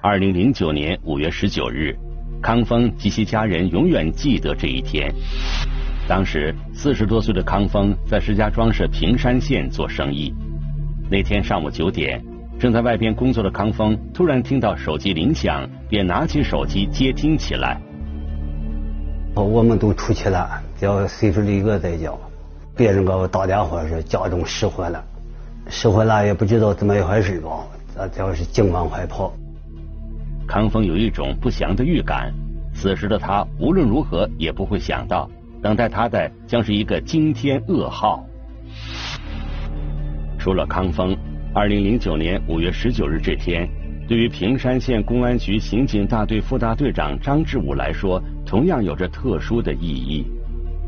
二零零九年五月十九日，康峰及其家人永远记得这一天。当时四十多岁的康峰在石家庄市平山县做生意。那天上午九点，正在外边工作的康峰突然听到手机铃响，便拿起手机接听起来。我们都出去了，叫媳妇一个在家。别人给我打电话说家中失火了，失火了也不知道怎么一回事吧，咱就是惊慌害怕。康峰有一种不祥的预感，此时的他无论如何也不会想到，等待他的将是一个惊天噩耗。除了康峰，二零零九年五月十九日这天，对于平山县公安局刑警大队副大队长张志武来说，同样有着特殊的意义。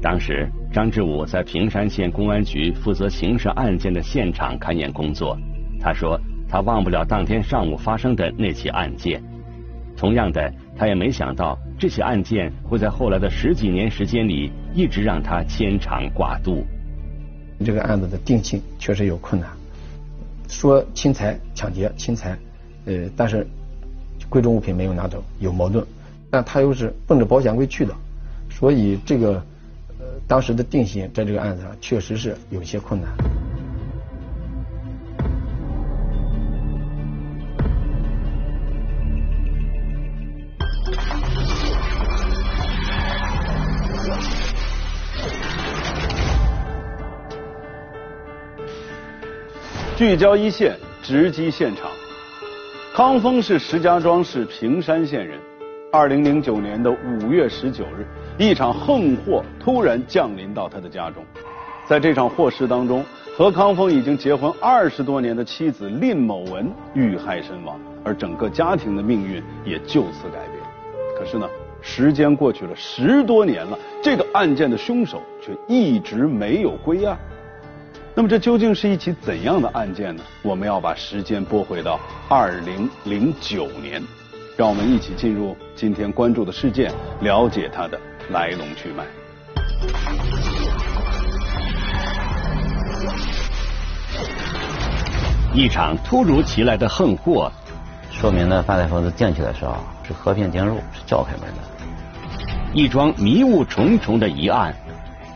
当时，张志武在平山县公安局负责刑事案件的现场勘验工作。他说，他忘不了当天上午发生的那起案件。同样的，他也没想到这起案件会在后来的十几年时间里一直让他牵肠挂肚。这个案子的定性确实有困难，说侵财、抢劫、侵财，呃，但是贵重物品没有拿走，有矛盾。但他又是奔着保险柜去的，所以这个呃当时的定性在这个案子上确实是有些困难。聚焦一线，直击现场。康峰是石家庄市平山县人。二零零九年的五月十九日，一场横祸突然降临到他的家中。在这场祸事当中，和康峰已经结婚二十多年的妻子蔺某文遇害身亡，而整个家庭的命运也就此改变。可是呢，时间过去了十多年了，这个案件的凶手却一直没有归案。那么这究竟是一起怎样的案件呢？我们要把时间拨回到二零零九年，让我们一起进入今天关注的事件，了解它的来龙去脉。一场突如其来的横祸，说明呢，犯罪分子进去的时候是和平进入，是叫开门的。一桩迷雾重重的疑案。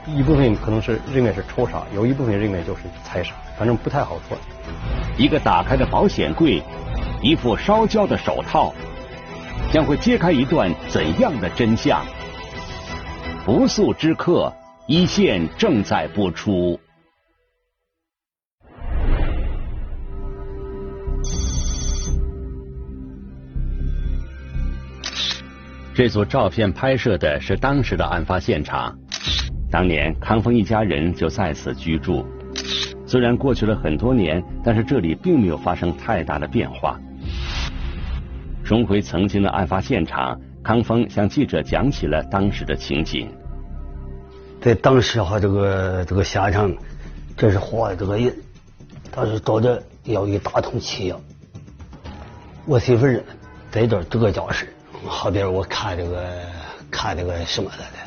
一部分可能是认为是抽杀，有一部分认为就是财杀，反正不太好说。一个打开的保险柜，一副烧焦的手套，将会揭开一段怎样的真相？不速之客，一线正在播出。这组照片拍摄的是当时的案发现场。当年康峰一家人就在此居住，虽然过去了很多年，但是这里并没有发生太大的变化。重回曾经的案发现场，康峰向记者讲起了当时的情景。在当时哈，这个这个现场，这是画的这个人，他是找这要一大桶汽油。我媳妇儿在这这个教室，后边我看这个看这个什么来的。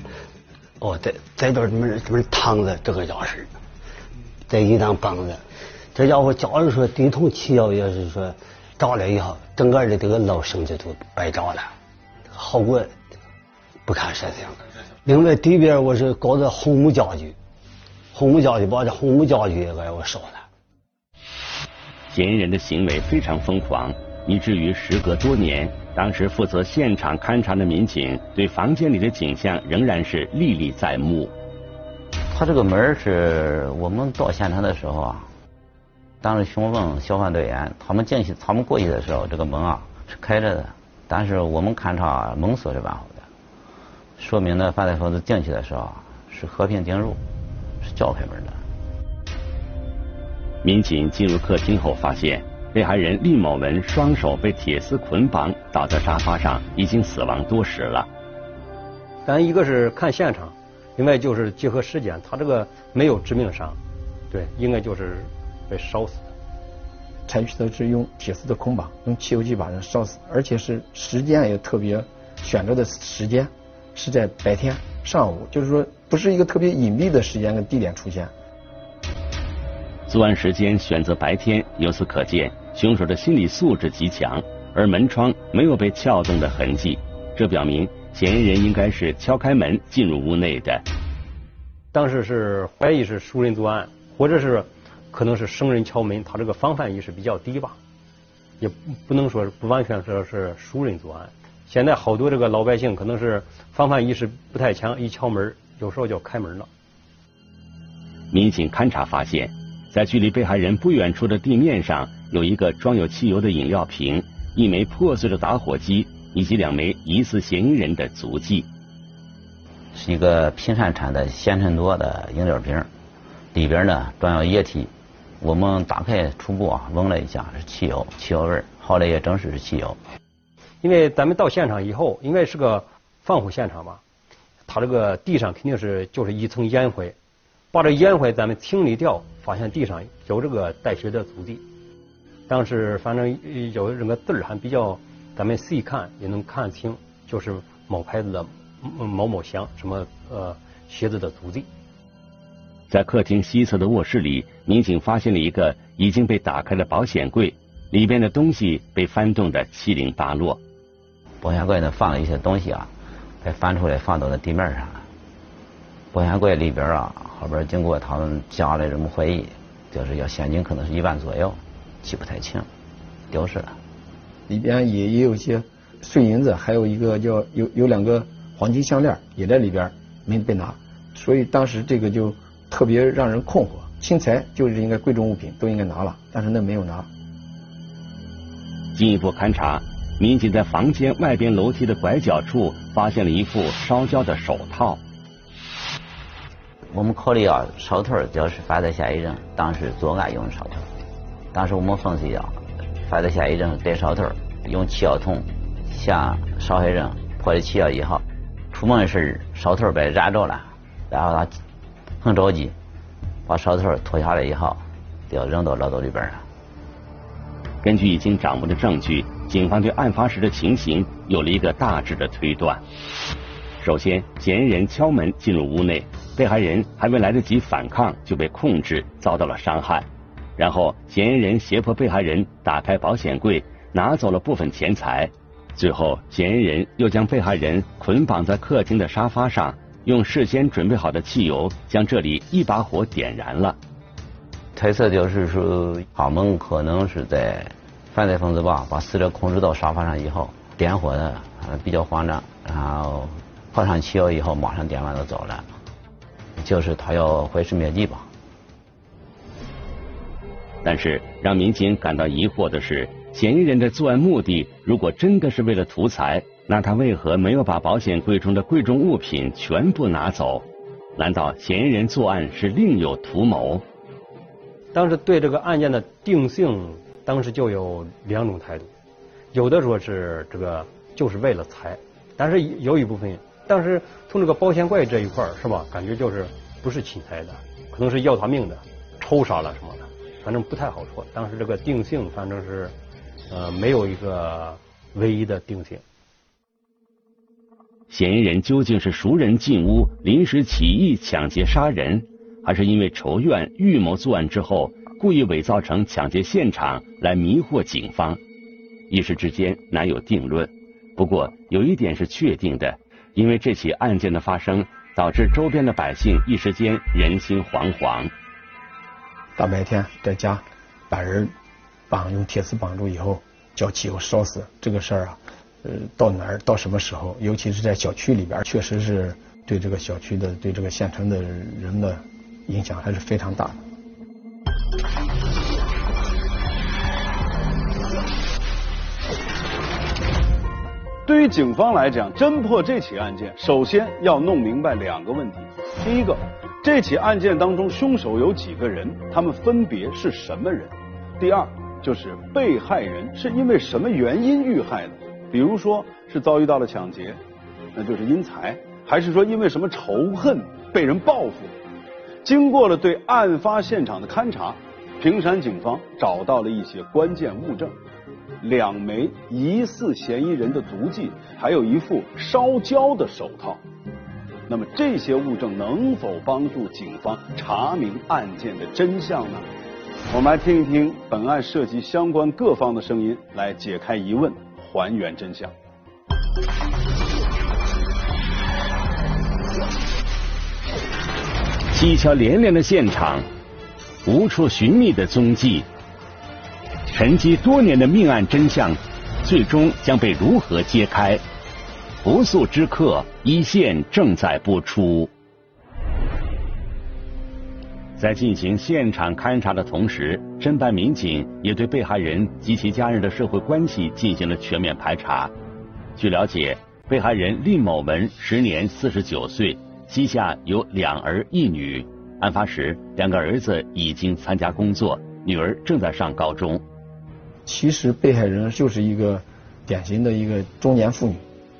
哦，在在这儿这么这么躺着这个钥匙，在一张凳子，这家伙假如说地桶汽药要是说着了以后，整个的这个楼升就都白着了，后果不堪设想。另外地边我是搞的红木家具，红木家具把这红木家具也给我烧了。嫌疑人的行为非常疯狂，以至于时隔多年。当时负责现场勘查的民警对房间里的景象仍然是历历在目。他这个门是我们到现场的时候啊，当时询问消防队员，他们进去、他们过去的时候，这个门啊是开着的，但是我们勘查门锁是完好的，说明呢，犯罪分子进去的时候是和平进入，是叫开门的。民警进入客厅后发现。被害人厉某文双手被铁丝捆绑，倒在沙发上，已经死亡多时了。咱一个是看现场，另外就是结合尸检，他这个没有致命伤，对，应该就是被烧死的。采取的是用铁丝的捆绑，用汽油机把人烧死，而且是时间也特别，选择的时间是在白天上午，就是说不是一个特别隐蔽的时间跟地点出现。作案时间选择白天，由此可见，凶手的心理素质极强，而门窗没有被撬动的痕迹，这表明嫌疑人应该是敲开门进入屋内的。当时是怀疑是熟人作案，或者是可能是生人敲门，他这个防范意识比较低吧，也不能说不完全说是熟人作案。现在好多这个老百姓可能是防范意识不太强，一敲门有时候就开门了。民警勘查发现，在距离被害人不远处的地面上，有一个装有汽油的饮料瓶、一枚破碎的打火机以及两枚疑似嫌疑人的足迹。是一个平山产的鲜橙多的饮料瓶，里边呢装有液体。我们打开初步啊闻了一下，是汽油，汽油味后来也证实是汽油。因为咱们到现场以后，应该是个放火现场吧，它这个地上肯定是就是一层烟灰，把这烟灰咱们清理掉，发现地上有这个带血的足迹。当时反正有这个字儿还比较，咱们细看也能看清，就是某牌子的某某祥什么呃鞋子的足迹。在客厅西侧的卧室里，民警发现了一个已经被打开的保险柜，里边的东西被翻动的七零八落。保险柜呢放了一些东西啊，被翻出来放到了地面上了。保险柜里边啊，后边经过他们家的这么回忆，就是要现金可能是一万左右，记不太清，丢失了。里边也也有一些碎银子，还有一个叫有有两个黄金项链也在里边没被拿，所以当时这个就特别让人困惑。钦财就是应该贵重物品都应该拿了，但是那没有拿。进一步勘查。民警在房间外边楼梯的拐角处发现了一副烧焦的手套。我们考虑啊，手套就是犯罪嫌疑人当时作案用的手套。当时我们分析啊，犯罪嫌疑人戴手套，用气药桶向受害人泼了气药以后，出门的时手套被燃着了，然后他很着急，把手套脱下来以后，就扔到楼道里边了。根据已经掌握的证据。警方对案发时的情形有了一个大致的推断。首先，嫌疑人敲门进入屋内，被害人还未来得及反抗就被控制，遭到了伤害。然后，嫌疑人胁迫被害人打开保险柜，拿走了部分钱财。最后，嫌疑人又将被害人捆绑在客厅的沙发上，用事先准备好的汽油将这里一把火点燃了。推测就是说，他们可能是在。犯罪分子吧，把死者控制到沙发上以后，点火的比较慌张，然后泼上汽油以后，马上点完就走了，就是他要毁尸灭迹吧。但是让民警感到疑惑的是，嫌疑人的作案目的如果真的是为了图财，那他为何没有把保险柜中的贵重物品全部拿走？难道嫌疑人作案是另有图谋？当时对这个案件的定性。当时就有两种态度，有的说是这个就是为了财，但是有一部分，当时从这个保险柜这一块是吧，感觉就是不是侵财的，可能是要他命的，抽杀了什么的，反正不太好说。当时这个定性反正是呃没有一个唯一的定性。嫌疑人究竟是熟人进屋临时起意抢劫杀人，还是因为仇怨预谋作案之后？故意伪造成抢劫现场来迷惑警方，一时之间难有定论。不过有一点是确定的，因为这起案件的发生，导致周边的百姓一时间人心惶惶。大白天在家把人绑用铁丝绑住以后，叫汽油烧死这个事儿啊，呃，到哪儿到什么时候，尤其是在小区里边，确实是对这个小区的、对这个县城的人的影响还是非常大的。对于警方来讲，侦破这起案件，首先要弄明白两个问题。第一个，这起案件当中凶手有几个人，他们分别是什么人？第二，就是被害人是因为什么原因遇害的？比如说是遭遇到了抢劫，那就是因财；还是说因为什么仇恨被人报复？经过了对案发现场的勘查，平山警方找到了一些关键物证。两枚疑似嫌疑人的足迹，还有一副烧焦的手套。那么这些物证能否帮助警方查明案件的真相呢？我们来听一听本案涉及相关各方的声音，来解开疑问，还原真相。蹊跷连连的现场，无处寻觅的踪迹，沉积多年的命案真相，最终将被如何揭开？不速之客一线正在播出。在进行现场勘查的同时，侦办民警也对被害人及其家人的社会关系进行了全面排查。据了解，被害人蔺某文时年四十九岁，膝下有两儿一女。案发时，两个儿子已经参加工作，女儿正在上高中。其实被害人就是一个典型的一个中年妇女，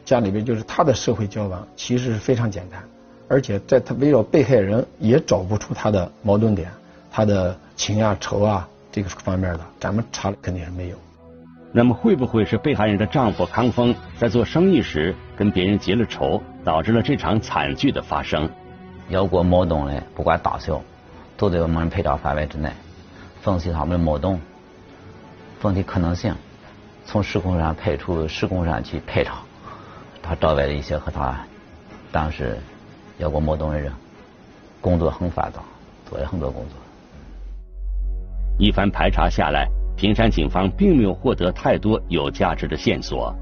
家里边就是他的社会交往其实是非常简单。而且在他围绕被害人也找不出他的矛盾点，他的情啊仇啊这个方面的，咱们查肯定是没有。那么会不会是被害人的丈夫康峰在做生意时跟别人结了仇，导致了这场惨剧的发生？有过矛盾的，不管大小，都在我们排查范围之内，分析他们的矛盾，分析可能性，从施工上排除施工上去排查他招来了一些和他当时。有过矛盾的人，工作很繁杂，做了很多工作。一番排查下来，平山警方并没有获得太多有价值的线索。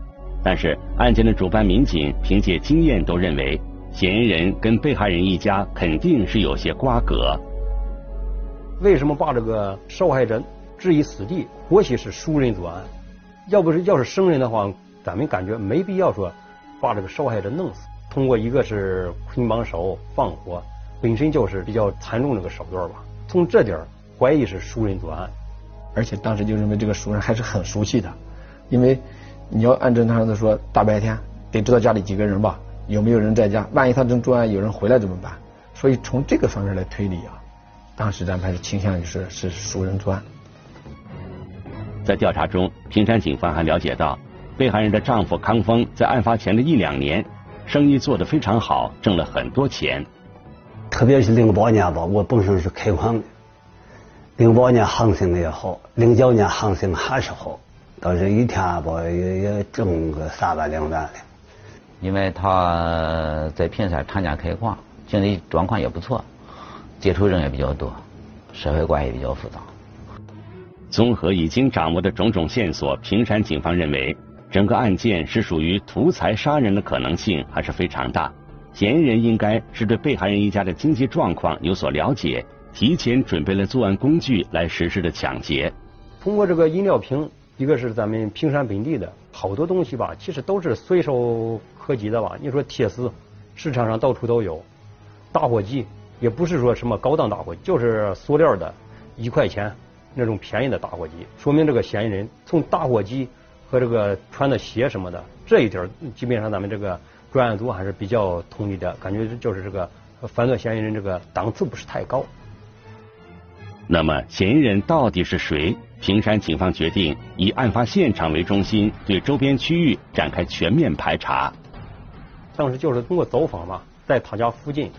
但是案件的主办民警凭借经验都认为，嫌疑人跟被害人一家肯定是有些瓜葛。为什么把这个受害人置于死地？或许是熟人作案。要不是要是生人的话，咱们感觉没必要说把这个受害者弄死。通过一个是捆绑手放火，本身就是比较惨重这个手段吧。从这点怀疑是熟人作案，而且当时就认为这个熟人还是很熟悉的，因为你要按正常的说，大白天得知道家里几个人吧，有没有人在家，万一他真作案有人回来怎么办？所以从这个方面来推理啊，当时咱们还是倾向于是是熟人作案。在调查中，平山警方还了解到，被害人的丈夫康峰在案发前的一两年。生意做得非常好，挣了很多钱。特别是零八年吧，我本身是开矿的。零八年行情也好，零九年行情还是好，但是一天吧也也挣个三万两万的。因为他在平山长家开矿，经济状况也不错，接触人也比较多，社会关系比较复杂。综合已经掌握的种种线索，平山警方认为。整个案件是属于图财杀人的可能性还是非常大，嫌疑人应该是对被害人一家的经济状况有所了解，提前准备了作案工具来实施的抢劫。通过这个饮料瓶，一个是咱们平山本地的好多东西吧，其实都是随手可及的吧。你说铁丝，市场上到处都有；打火机也不是说什么高档打火机，就是塑料的，一块钱那种便宜的打火机，说明这个嫌疑人从打火机。和这个穿的鞋什么的，这一点基本上咱们这个专案组还是比较统一的，感觉就是这个犯罪嫌疑人这个档次不是太高。那么嫌疑人到底是谁？平山警方决定以案发现场为中心，对周边区域展开全面排查。当时就是通过走访嘛，在他家附近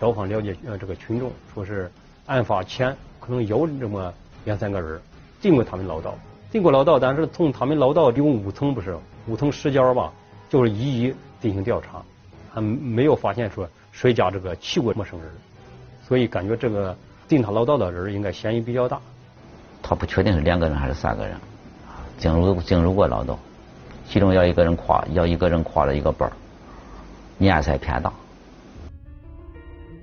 走访了解呃这个群众，说是案发前可能有这么两三个人，经过他们唠叨。进过老道，但是从他们老道有五层不是五层石角吧，就是一一进行调查，还没有发现说谁家这个去过陌生人，所以感觉这个进他老道的人应该嫌疑比较大。他不确定是两个人还是三个人，进入进入过老道，其中要一个人挎要一个人挎了一个包，年岁偏大。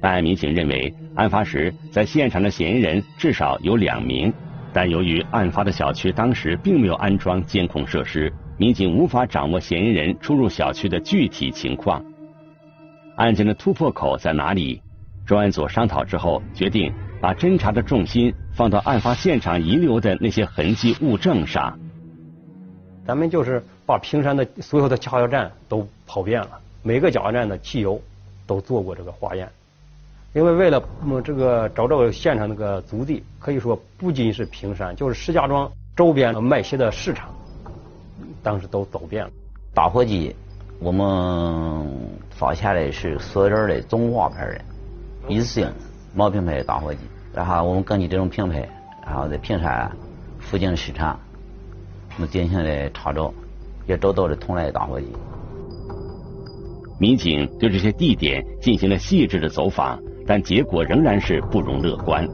办案民警认为，案发时在现场的嫌疑人至少有两名。但由于案发的小区当时并没有安装监控设施，民警无法掌握嫌疑人出入小区的具体情况。案件的突破口在哪里？专案组商讨之后，决定把侦查的重心放到案发现场遗留的那些痕迹物证上。咱们就是把平山的所有的加油站都跑遍了，每个加油站的汽油都做过这个化验。因为为了这个找到现场那个足迹，可以说不仅是平山，就是石家庄周边卖鞋的市场，当时都走遍了。打火机，我们发现的是所有的中华牌的，一次性毛品牌的打火机。然后我们根据这种品牌，然后在平山附近市场，我们进行了查找，也找到了同类打火机。民警对这些地点进行了细致的走访，但结果仍然是不容乐观。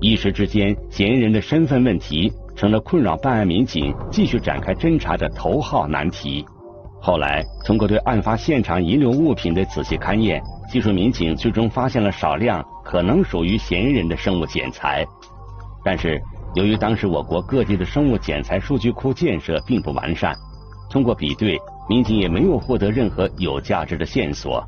一时之间，嫌疑人的身份问题成了困扰办案民警继续展开侦查的头号难题。后来，通过对案发现场遗留物品的仔细勘验，技术民警最终发现了少量可能属于嫌疑人的生物检材。但是，由于当时我国各地的生物检材数据库建设并不完善，通过比对。民警也没有获得任何有价值的线索。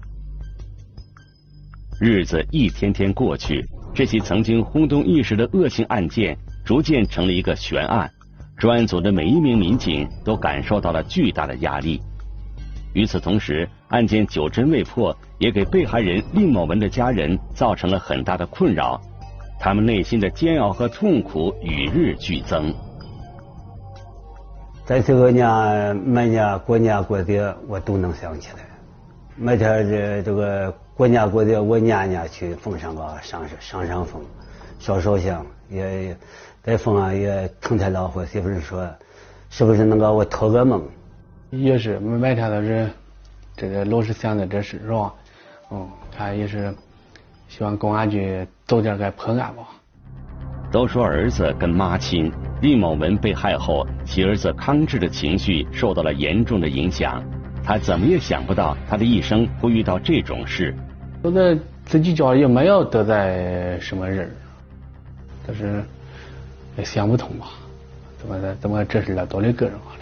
日子一天天过去，这起曾经轰动一时的恶性案件逐渐成了一个悬案。专案组的每一名民警都感受到了巨大的压力。与此同时，案件久侦未破，也给被害人令某文的家人造成了很大的困扰。他们内心的煎熬和痛苦与日俱增。在这个年每年过年过节，我都能想起来。每天这这个过年过节，我年年去奉上个上上上坟，烧烧香，也在坟上也成天老火媳妇说，是不是能给我托个梦？也是每天都是这个老是想着这事是吧？嗯，他也是希望公安局早点给破案吧。都说儿子跟妈亲，李某文被害后，其儿子康志的情绪受到了严重的影响。他怎么也想不到，他的一生会遇到这种事。我在自己家也没有得罪什么人，但是也想不通吧？怎么怎么这事了都得个人化了？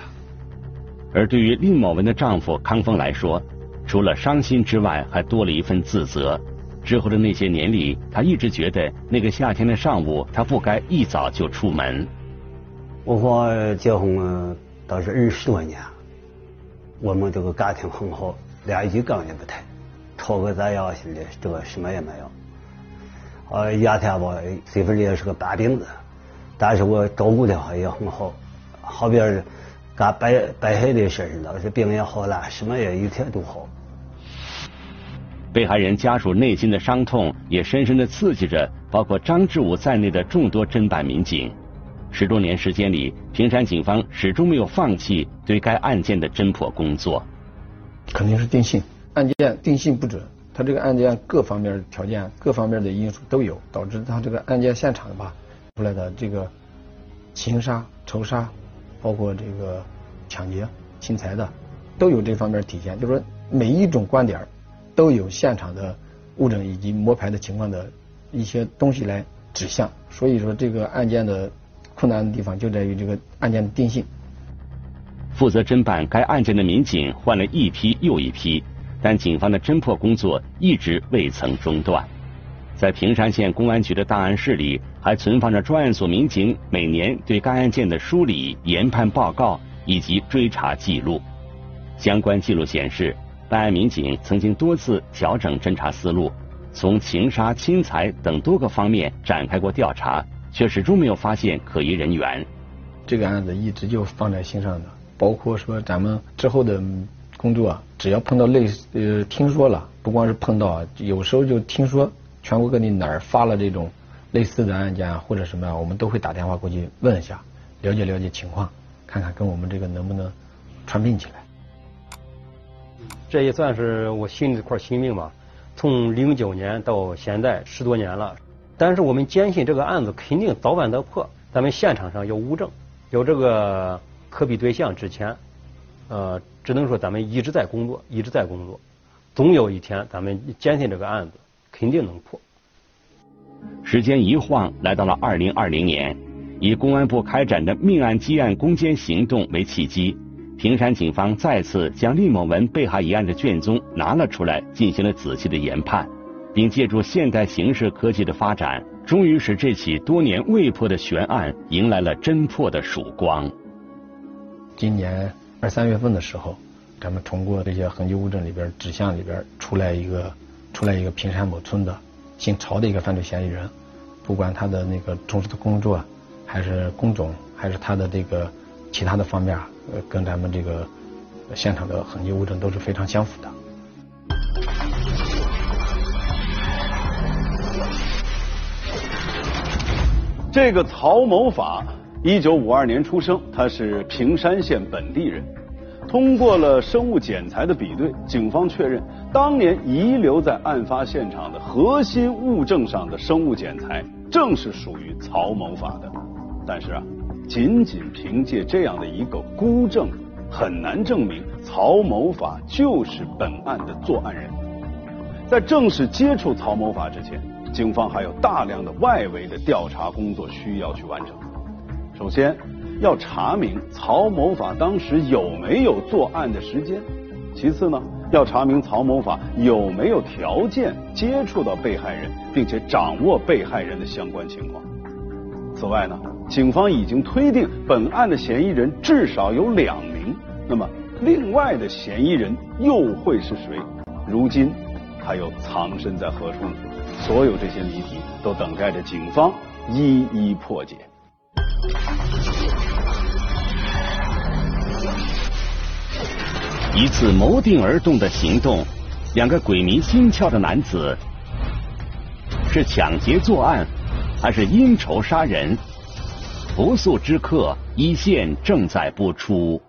而对于厉某文的丈夫康峰来说，除了伤心之外，还多了一份自责。之后的那些年里，他一直觉得那个夏天的上午，他不该一早就出门。我和结婚倒是二十多年，我们这个感情很好，连一句杠也不谈，吵个咋样似的，这个什么也没有。呃，夏天吧，媳妇儿也是个半病子，但是我照顾的话也很好，好比干白白海的事似的，是病也好了，什么也一天都好。被害人家属内心的伤痛也深深的刺激着包括张志武在内的众多侦办民警。十多年时间里，平山警方始终没有放弃对该案件的侦破工作。肯定是定性，案件定性不准，他这个案件各方面条件、各方面的因素都有，导致他这个案件现场吧出来的这个情杀、仇杀，包括这个抢劫、侵财的，都有这方面体现。就是说每一种观点。都有现场的物证以及摸排的情况的一些东西来指向，所以说这个案件的困难的地方就在于这个案件的定性。负责侦办该案件的民警换了一批又一批，但警方的侦破工作一直未曾中断。在平山县公安局的档案室里，还存放着专案组民警每年对该案件的梳理、研判报告以及追查记录。相关记录显示。办案民警曾经多次调整侦查思路，从情杀、侵财等多个方面展开过调查，却始终没有发现可疑人员。这个案子一直就放在心上的，包括说咱们之后的工作，只要碰到类似呃听说了，不光是碰到，有时候就听说全国各地哪儿发了这种类似的案件或者什么样，我们都会打电话过去问一下，了解了解情况，看看跟我们这个能不能串并起来。这也算是我心里这块心病吧。从零九年到现在十多年了，但是我们坚信这个案子肯定早晚得破。咱们现场上有物证，有这个可比对象，之前，呃，只能说咱们一直在工作，一直在工作，总有一天咱们坚信这个案子肯定能破。时间一晃来到了二零二零年，以公安部开展的命案积案攻坚行动为契机。平山警方再次将厉某文被害一案的卷宗拿了出来，进行了仔细的研判，并借助现代刑事科技的发展，终于使这起多年未破的悬案迎来了侦破的曙光。今年二三月份的时候，咱们通过这些痕迹物证里边指向里边出来一个出来一个平山某村的姓曹的一个犯罪嫌疑人，不管他的那个从事的工作，还是工种，还是他的这个其他的方面。呃，跟咱们这个现场的痕迹物证都是非常相符的。这个曹某法，一九五二年出生，他是平山县本地人。通过了生物检材的比对，警方确认当年遗留在案发现场的核心物证上的生物检材正是属于曹某法的。但是啊，仅仅凭借这样的一个孤证，很难证明曹某法就是本案的作案人。在正式接触曹某法之前，警方还有大量的外围的调查工作需要去完成。首先，要查明曹某法当时有没有作案的时间；其次呢，要查明曹某法有没有条件接触到被害人，并且掌握被害人的相关情况。此外呢，警方已经推定本案的嫌疑人至少有两名，那么另外的嫌疑人又会是谁？如今。他又藏身在何处呢？所有这些谜题都等待着警方一一破解。一次谋定而动的行动，两个鬼迷心窍的男子，是抢劫作案，还是因仇杀人？不速之客一线正在播出。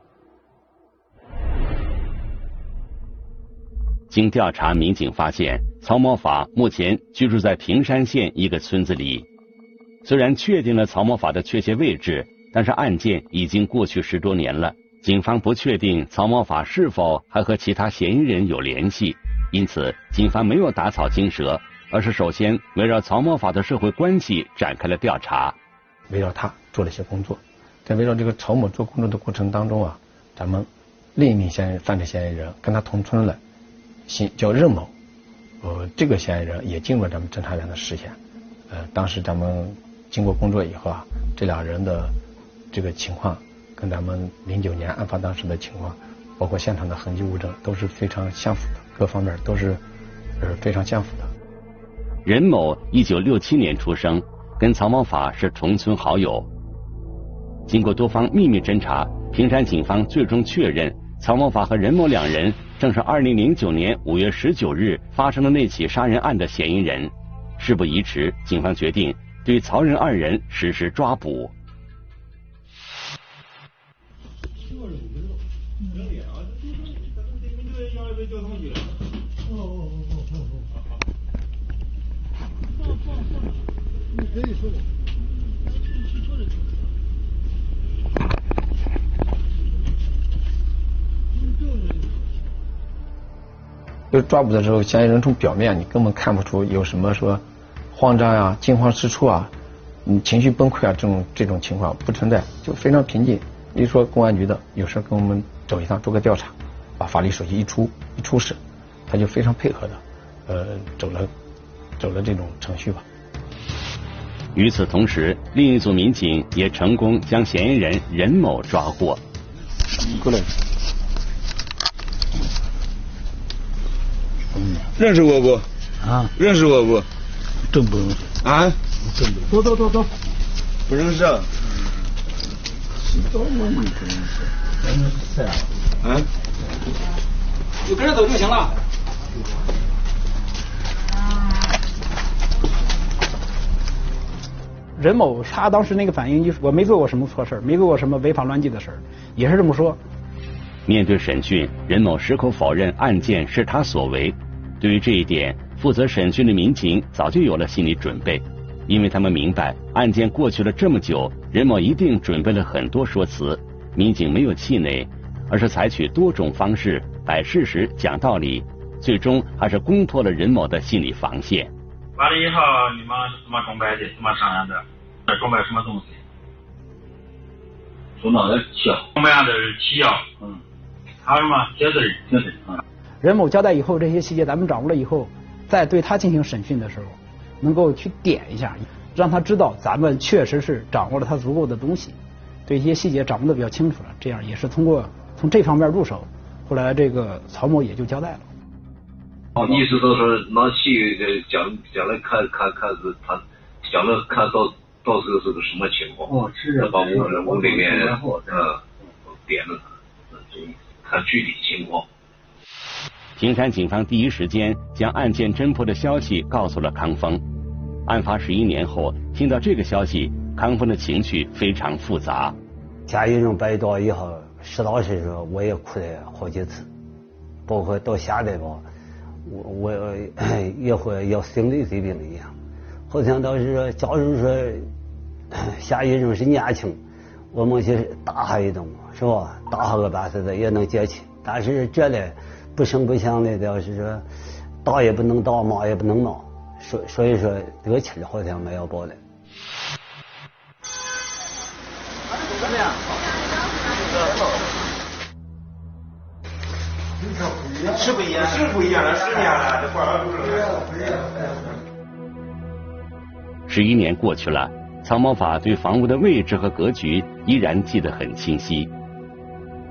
经调查，民警发现曹某法目前居住在平山县一个村子里。虽然确定了曹某法的确切位置，但是案件已经过去十多年了，警方不确定曹某法是否还和其他嫌疑人有联系，因此警方没有打草惊蛇，而是首先围绕曹某法的社会关系展开了调查，围绕他做了一些工作。在围绕这个曹某做工作的过程当中啊，咱们另一名嫌疑犯罪嫌疑人跟他同村了。姓叫任某，呃，这个嫌疑人也进入了咱们侦查员的视线。呃，当时咱们经过工作以后啊，这俩人的这个情况跟咱们零九年案发当时的情况，包括现场的痕迹物证都是非常相符的，各方面都是呃非常相符的。任某一九六七年出生，跟曹某法是同村好友。经过多方秘密侦查，平山警方最终确认曹某法和任某两人。正是二零零九年五月十九日发生的那起杀人案的嫌疑人。事不宜迟，警方决定对曹仁二人实施抓捕。你可以说我们就是抓捕的时候，嫌疑人从表面你根本看不出有什么说慌张呀、惊慌失措啊、嗯情绪崩溃啊这种这种情况不存在，就非常平静。一说公安局的有事跟我们走一趟做个调查，把法律手续一出一出示，他就非常配合的呃走了走了这种程序吧。与此同时，另一组民警也成功将嫌疑人任某抓获。过来。认识我不？啊，认识我不？真不认识。啊？真不。走走走走。不认识。啊？怎么不认识？啊？就跟着走就行了。任某他当时那个反应就是我没做过什么错事没做过什么违法乱纪的事也是这么说。面对审讯，任某矢口否认案件是他所为。对于这一点，负责审讯的民警早就有了心理准备，因为他们明白案件过去了这么久，任某一定准备了很多说辞。民警没有气馁，而是采取多种方式摆事实、讲道理，最终还是攻破了任某的心理防线。完了以后，你们怎么装备的？怎么商量的？装备什么东西？从哪来起药？装白的是起药。嗯。还有什么？铁子铁子啊。任某交代以后，这些细节咱们掌握了以后，在对他进行审讯的时候，能够去点一下，让他知道咱们确实是掌握了他足够的东西，对一些细节掌握的比较清楚了。这样也是通过从这方面入手，后来这个曹某也就交代了。哦意思就是拿去讲讲来看看看是他讲了看到到时候是个什么情况，哦，是啊，把屋屋里面嗯点了他，看具体情况。平山警方第一时间将案件侦破的消息告诉了康峰。案发十一年后，听到这个消息，康峰的情绪非常复杂。嫌疑人被抓以后，实打实说，我也哭了好几次，包括到现在吧，我我也会要心理疾病一样，好像当时说，假如说下一任是年轻，我们去打他一顿是吧？打他个半死的也能解气，但是这嘞不声不响的，要是说打也不能打，骂也不能骂，所所以说这个气好像没有报的。怎么样？是不一样，是不一样了，十年了，这管了不一样。十一年过去了，曹某法对房屋的位置和格局依然记得很清晰。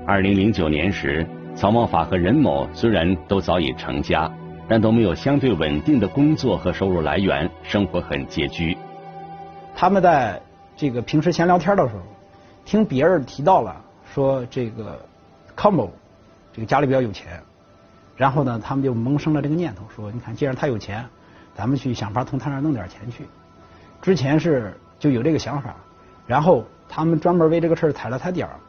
二零零九年时，曹某法和任某虽然都早已成家，但都没有相对稳定的工作和收入来源，生活很拮据。他们在这个平时闲聊天的时候，听别人提到了说这个康某这个家里比较有钱，然后呢，他们就萌生了这个念头，说你看，既然他有钱，咱们去想法从他那儿弄点钱去。之前是就有这个想法，然后他们专门为这个事儿踩了踩点儿。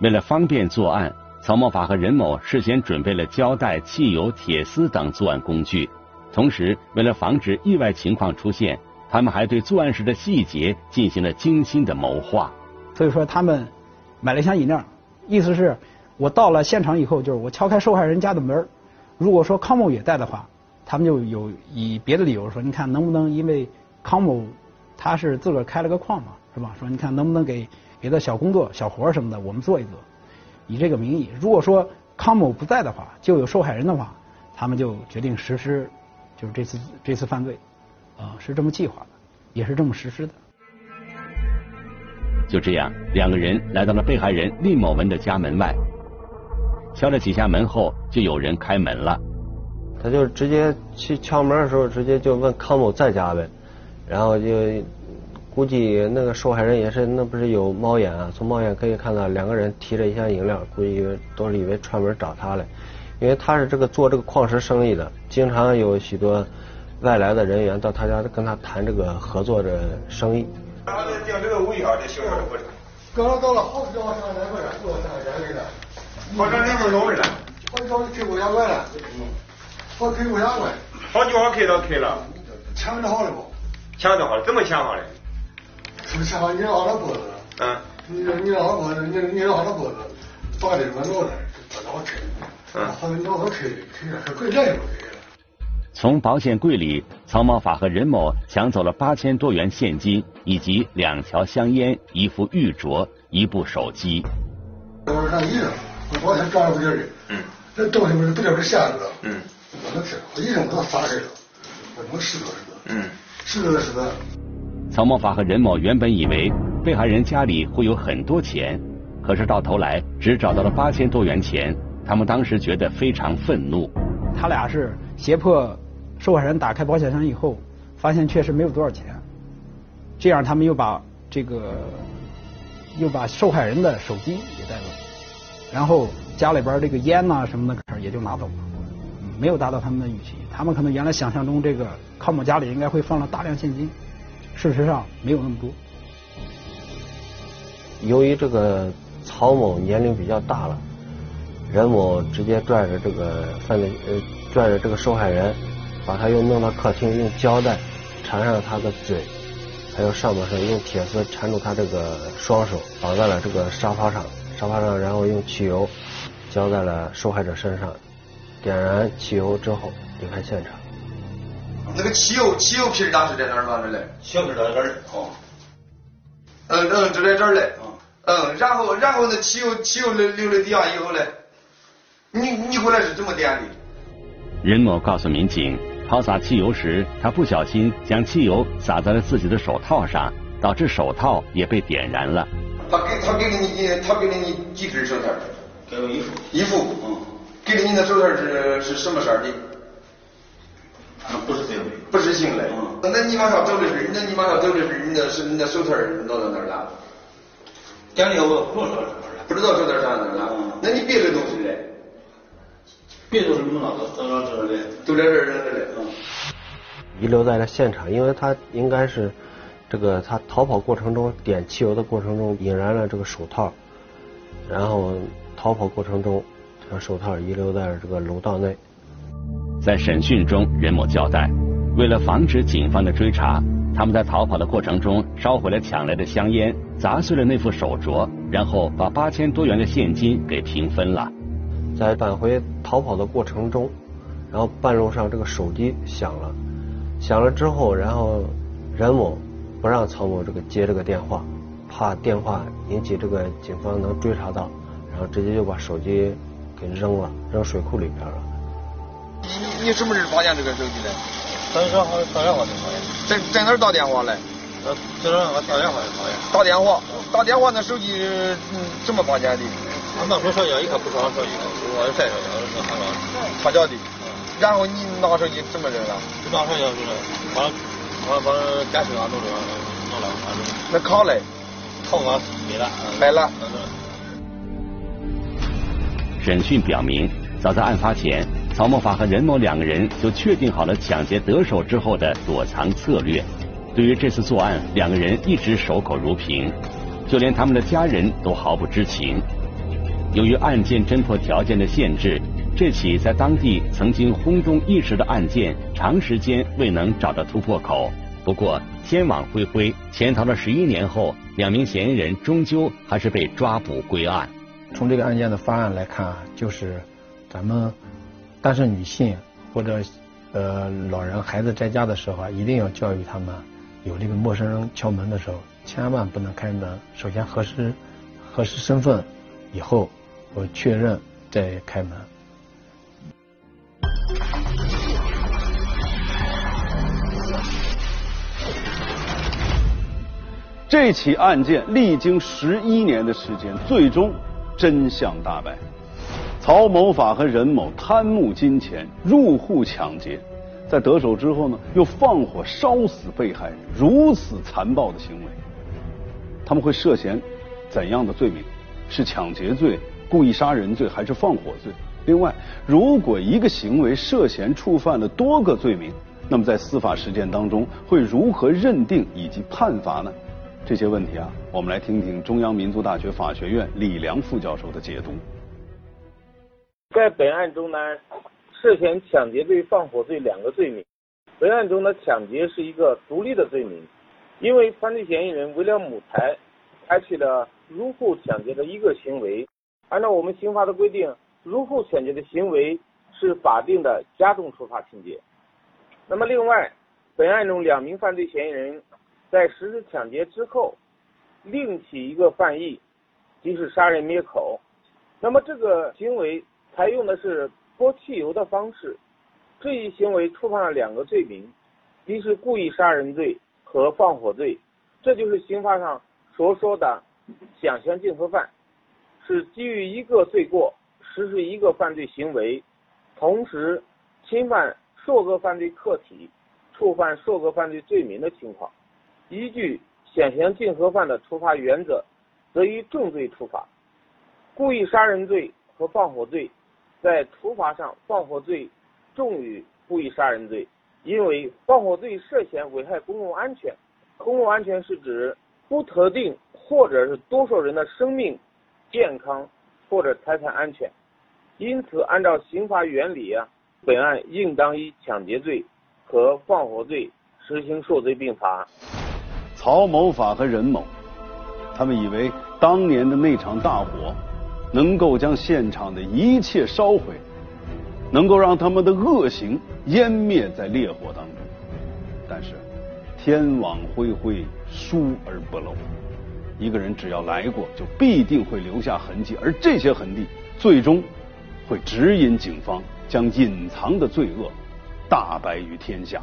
为了方便作案，曹某法和任某事先准备了胶带、汽油、铁丝等作案工具，同时为了防止意外情况出现，他们还对作案时的细节进行了精心的谋划。所以说，他们买了一箱饮料，意思是。我到了现场以后，就是我敲开受害人家的门如果说康某也在的话，他们就有以别的理由说，你看能不能因为康某他是自个儿开了个矿嘛，是吧？说你看能不能给别的小工作、小活什么的，我们做一做，以这个名义。如果说康某不在的话，就有受害人的话，他们就决定实施就是这次这次犯罪，啊，是这么计划的，也是这么实施的。就这样，两个人来到了被害人厉某文的家门外。敲了几下门后，就有人开门了。他就直接去敲门的时候，直接就问康某在家呗。然后就估计那个受害人也是，那不是有猫眼啊？从猫眼可以看到两个人提着一箱饮料，估计都是以为串门找他嘞。因为他是这个做这个矿石生意的，经常有许多外来的人员到他家跟他谈这个合作的生意。他定这个位啊，这小孩不刚刚到了，好几上来过来，过上来了。好长两分钟了，好几早就开过牙关了，好开过牙关，好几号开都开了，抢的好了不？抢的好了，怎么抢好嗯，你你老脖子，你你老的脖子，把这个脑袋把脑开，嗯。从保险柜里，曹某法和任某抢走了八千多元现金，以及两条香烟、一副玉镯、一部手机。我看医生。保险抓了不点的，嗯，这东西不是不点不下着了，嗯，我能听，我医生给他撒开了，我能拾掇拾掇，嗯，拾掇拾掇。曹某法和任某原本以为被害人家里会有很多钱，可是到头来只找到了八千多元钱，他们当时觉得非常愤怒。他俩是胁迫受害人打开保险箱以后，发现确实没有多少钱，这样他们又把这个又把受害人的手机也带走。然后家里边这个烟呐什么的也就拿走了，没有达到他们的预期。他们可能原来想象中这个康某家里应该会放了大量现金，事实上没有那么多。由于这个曹某年龄比较大了，任某直接拽着这个犯罪呃拽着这个受害人，把他又弄到客厅，用胶带缠上他的嘴，还有上半身用铁丝缠住他这个双手，绑在了这个沙发上。沙发上，然后用汽油浇在了受害者身上，点燃汽油之后离开现场。那个汽油，汽油瓶当时在哪儿放着嘞？小瓶在这儿哦。嗯嗯，就在这儿嘞。嗯，然后然后那汽油汽油流流了地下以后嘞，你你回来是怎么点的？任某告诉民警，抛洒汽油时，他不小心将汽油洒在了自己的手套上，导致手套也被点燃了。他给他给了你，他给了你几根手套？给我一副。一副。嗯。给了你的手套是是什么色的？不是新的。不是新的。嗯。那你马上走的时，那你马上走的时，你的是你的手套落到哪儿了？店里我不知道不知道手套上哪儿了？嗯。那你别的东西嘞？别的东西弄哪都都到这儿嘞。都在这儿扔着嘞。嗯。遗留在了现场，因为他应该是。这个他逃跑过程中点汽油的过程中引燃了这个手套，然后逃跑过程中，将手套遗留在了这个楼道内。在审讯中，任某交代，为了防止警方的追查，他们在逃跑的过程中烧毁了抢来的香烟，砸碎了那副手镯，然后把八千多元的现金给平分了。在返回逃跑的过程中，然后半路上这个手机响了，响了之后，然后任某不让曹某这个接这个电话，怕电话引起这个警方能追查到，然后直接就把手机给扔了，扔水库里边了。你你什么时候发现这个手机的？打电话。在在哪儿打电话嘞？呃，在那我打电话就发现。打电话，打电话那手机嗯怎么发现的？俺那时候上家一看不是俺手机，我再上家是俺家。他家的。然后你拿手机怎么扔了？拿手机就是把把把电视啊弄着弄了，反正。那卡嘞？卡我没了。没了。审讯表明，早在案发前，曹某法和任某两个人就确定好了抢劫得手之后的躲藏策略。对于这次作案，两个人一直守口如瓶，就连他们的家人都毫不知情。由于案件侦破条件的限制，这起在当地曾经轰动一时的案件，长时间未能找到突破口。不过，天网恢恢，潜逃了十一年后，两名嫌疑人终究还是被抓捕归案。从这个案件的发案来看，就是咱们但是女性或者呃老人孩子在家的时候啊，一定要教育他们，有这个陌生人敲门的时候，千万不能开门，首先核实核实身份，以后我确认再开门。这起案件历经十一年的时间，最终真相大白。曹某法和任某贪慕金钱，入户抢劫，在得手之后呢，又放火烧死被害人，如此残暴的行为，他们会涉嫌怎样的罪名？是抢劫罪、故意杀人罪，还是放火罪？另外，如果一个行为涉嫌触犯了多个罪名，那么在司法实践当中会如何认定以及判罚呢？这些问题啊，我们来听听中央民族大学法学院李良副教授的解读。在本案中呢，涉嫌抢劫罪、放火罪两个罪名。本案中的抢劫是一个独立的罪名，因为犯罪嫌疑人为了谋财，采取了入户抢劫的一个行为。按照我们刑法的规定，入户抢劫的行为是法定的加重处罚情节。那么另外，本案中两名犯罪嫌疑人在实施抢劫之后，另起一个犯意，即是杀人灭口。那么这个行为采用的是泼汽油的方式，这一行为触犯了两个罪名，一是故意杀人罪和放火罪。这就是刑法上所说的想象竞合犯，是基于一个罪过实施一个犯罪行为，同时侵犯数个犯罪客体，触犯数个犯罪罪名的情况。依据想象竞合犯的处罚原则，则以重罪处罚。故意杀人罪和放火罪在处罚上，放火罪重于故意杀人罪，因为放火罪涉嫌危害公共安全。公共安全是指不特定或者是多数人的生命、健康或者财产安全。因此，按照刑法原理啊，本案应当以抢劫罪和放火罪实行数罪并罚。曹某法和任某，他们以为当年的那场大火能够将现场的一切烧毁，能够让他们的恶行湮灭在烈火当中。但是天网恢恢，疏而不漏。一个人只要来过，就必定会留下痕迹，而这些痕迹最终会指引警方将隐藏的罪恶大白于天下。